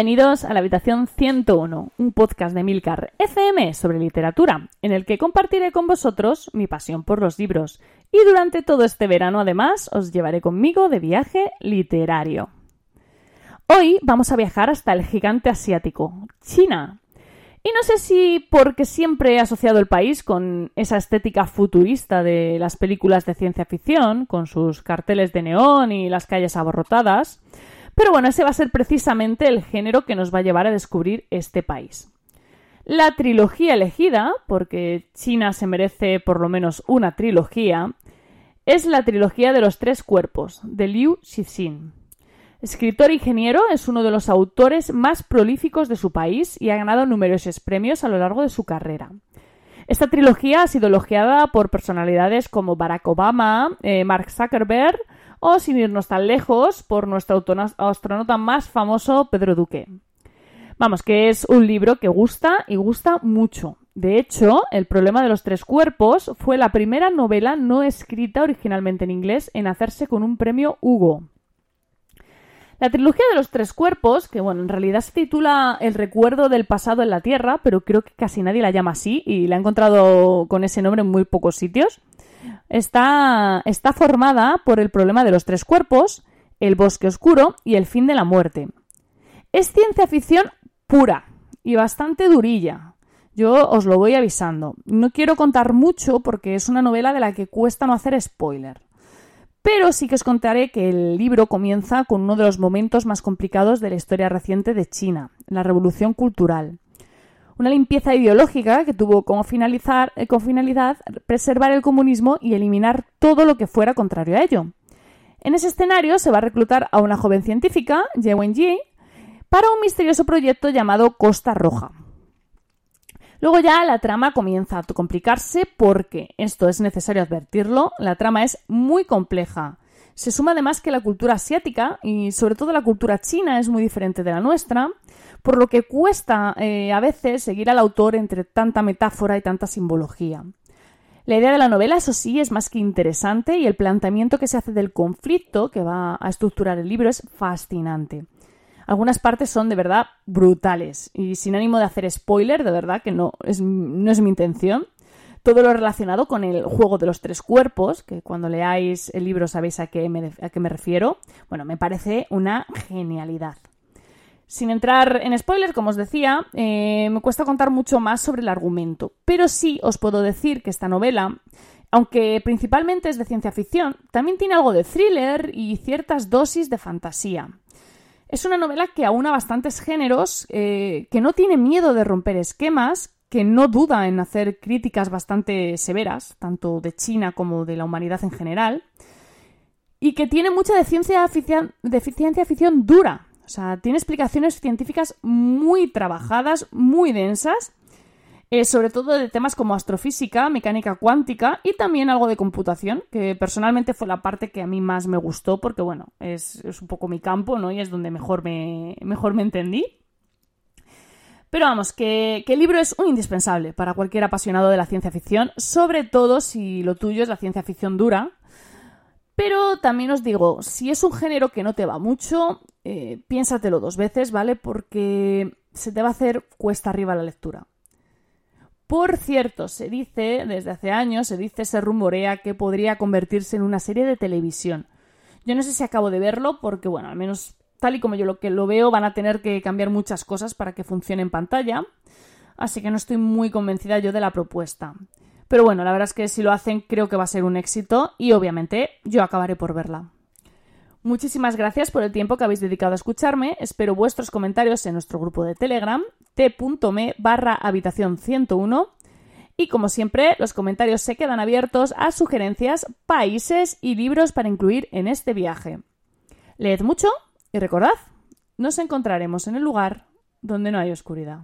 Bienvenidos a la habitación 101, un podcast de Milcar FM sobre literatura, en el que compartiré con vosotros mi pasión por los libros y durante todo este verano además os llevaré conmigo de viaje literario. Hoy vamos a viajar hasta el gigante asiático, China. Y no sé si porque siempre he asociado el país con esa estética futurista de las películas de ciencia ficción, con sus carteles de neón y las calles abarrotadas, pero bueno, ese va a ser precisamente el género que nos va a llevar a descubrir este país. La trilogía elegida, porque China se merece por lo menos una trilogía, es la trilogía de los tres cuerpos, de Liu Cixin. Escritor e ingeniero, es uno de los autores más prolíficos de su país y ha ganado numerosos premios a lo largo de su carrera. Esta trilogía ha sido elogiada por personalidades como Barack Obama, eh, Mark Zuckerberg, o sin irnos tan lejos, por nuestro astronauta más famoso, Pedro Duque. Vamos, que es un libro que gusta y gusta mucho. De hecho, El problema de los tres cuerpos fue la primera novela no escrita originalmente en inglés en hacerse con un premio Hugo. La trilogía de los tres cuerpos, que bueno, en realidad se titula El recuerdo del pasado en la Tierra, pero creo que casi nadie la llama así y la he encontrado con ese nombre en muy pocos sitios está, formada por el problema de los tres cuerpos, el bosque oscuro y el fin de la muerte. Es ciencia ficción pura y bastante durilla. Yo os lo voy avisando. No quiero contar mucho porque es una novela de la que cuesta no hacer spoiler. Pero sí que os contaré que el libro comienza con uno de los momentos más complicados de la historia reciente de China, la revolución cultural una limpieza ideológica que tuvo como, finalizar, eh, finalidad preservar el comunismo y eliminar todo lo que fuera contrario a ello. En ese escenario se va a reclutar a una joven científica, Ye Wenji, para un misterioso proyecto llamado Costa Roja. Luego ya la trama comienza a complicarse porque, esto es necesario advertirlo, la trama es muy compleja. Se suma además que la cultura asiática y sobre todo la cultura china es muy diferente de la nuestra, por lo que cuesta eh, a veces seguir al autor entre tanta metáfora y tanta simbología. La idea de la novela, eso sí, es más que interesante y el planteamiento que se hace del conflicto que va a estructurar el libro es fascinante. Algunas partes son de verdad brutales y sin ánimo de hacer spoiler, de verdad que no es, no es mi intención. Todo lo relacionado con el juego de los tres cuerpos, que cuando leáis el libro sabéis a qué a qué me refiero, bueno, me parece una genialidad. Sin entrar en spoilers, como os decía, eh, me cuesta contar mucho más sobre el argumento, pero sí os puedo decir que esta novela, aunque principalmente es de ciencia ficción, también tiene algo de thriller y ciertas dosis de fantasía. Es una novela que aúna bastantes géneros, eh, que no tiene miedo de romper esquemas, que no duda en hacer críticas bastante severas, tanto de China como de la humanidad en general, y que tiene mucha de ciencia ficción dura, o sea, tiene explicaciones científicas muy trabajadas, muy densas, eh, sobre todo de temas como astrofísica, mecánica cuántica y también algo de computación, que personalmente fue la parte que a mí más me gustó porque, bueno, es, un poco mi campo, ¿no? Y es donde mejor me, mejor me entendí. Pero vamos, que, que, el libro es un indispensable para cualquier apasionado de la ciencia ficción, sobre todo si lo tuyo es la ciencia ficción dura, pero también os digo, si es un género que no te va mucho, eh, piénsatelo dos veces, ¿vale? Porque se te va a hacer cuesta arriba la lectura. Por cierto, se dice, desde hace años, se dice, se rumorea que podría convertirse en una serie de televisión. Yo no sé si acabo de verlo, porque, bueno, al menos tal y como yo lo lo veo, van a tener que cambiar muchas cosas para que funcione en pantalla. Así que no estoy muy convencida yo de la propuesta. Pero bueno, la verdad es que si lo hacen creo que va a ser un éxito y obviamente yo acabaré por verla. Muchísimas gracias por el tiempo que habéis dedicado a escucharme. Espero vuestros comentarios en nuestro grupo de Telegram, t.me barra habitación 101. Y como siempre, los comentarios se quedan abiertos a sugerencias, países y libros para incluir en este viaje. Leed mucho y recordad, nos encontraremos en el lugar donde no hay oscuridad.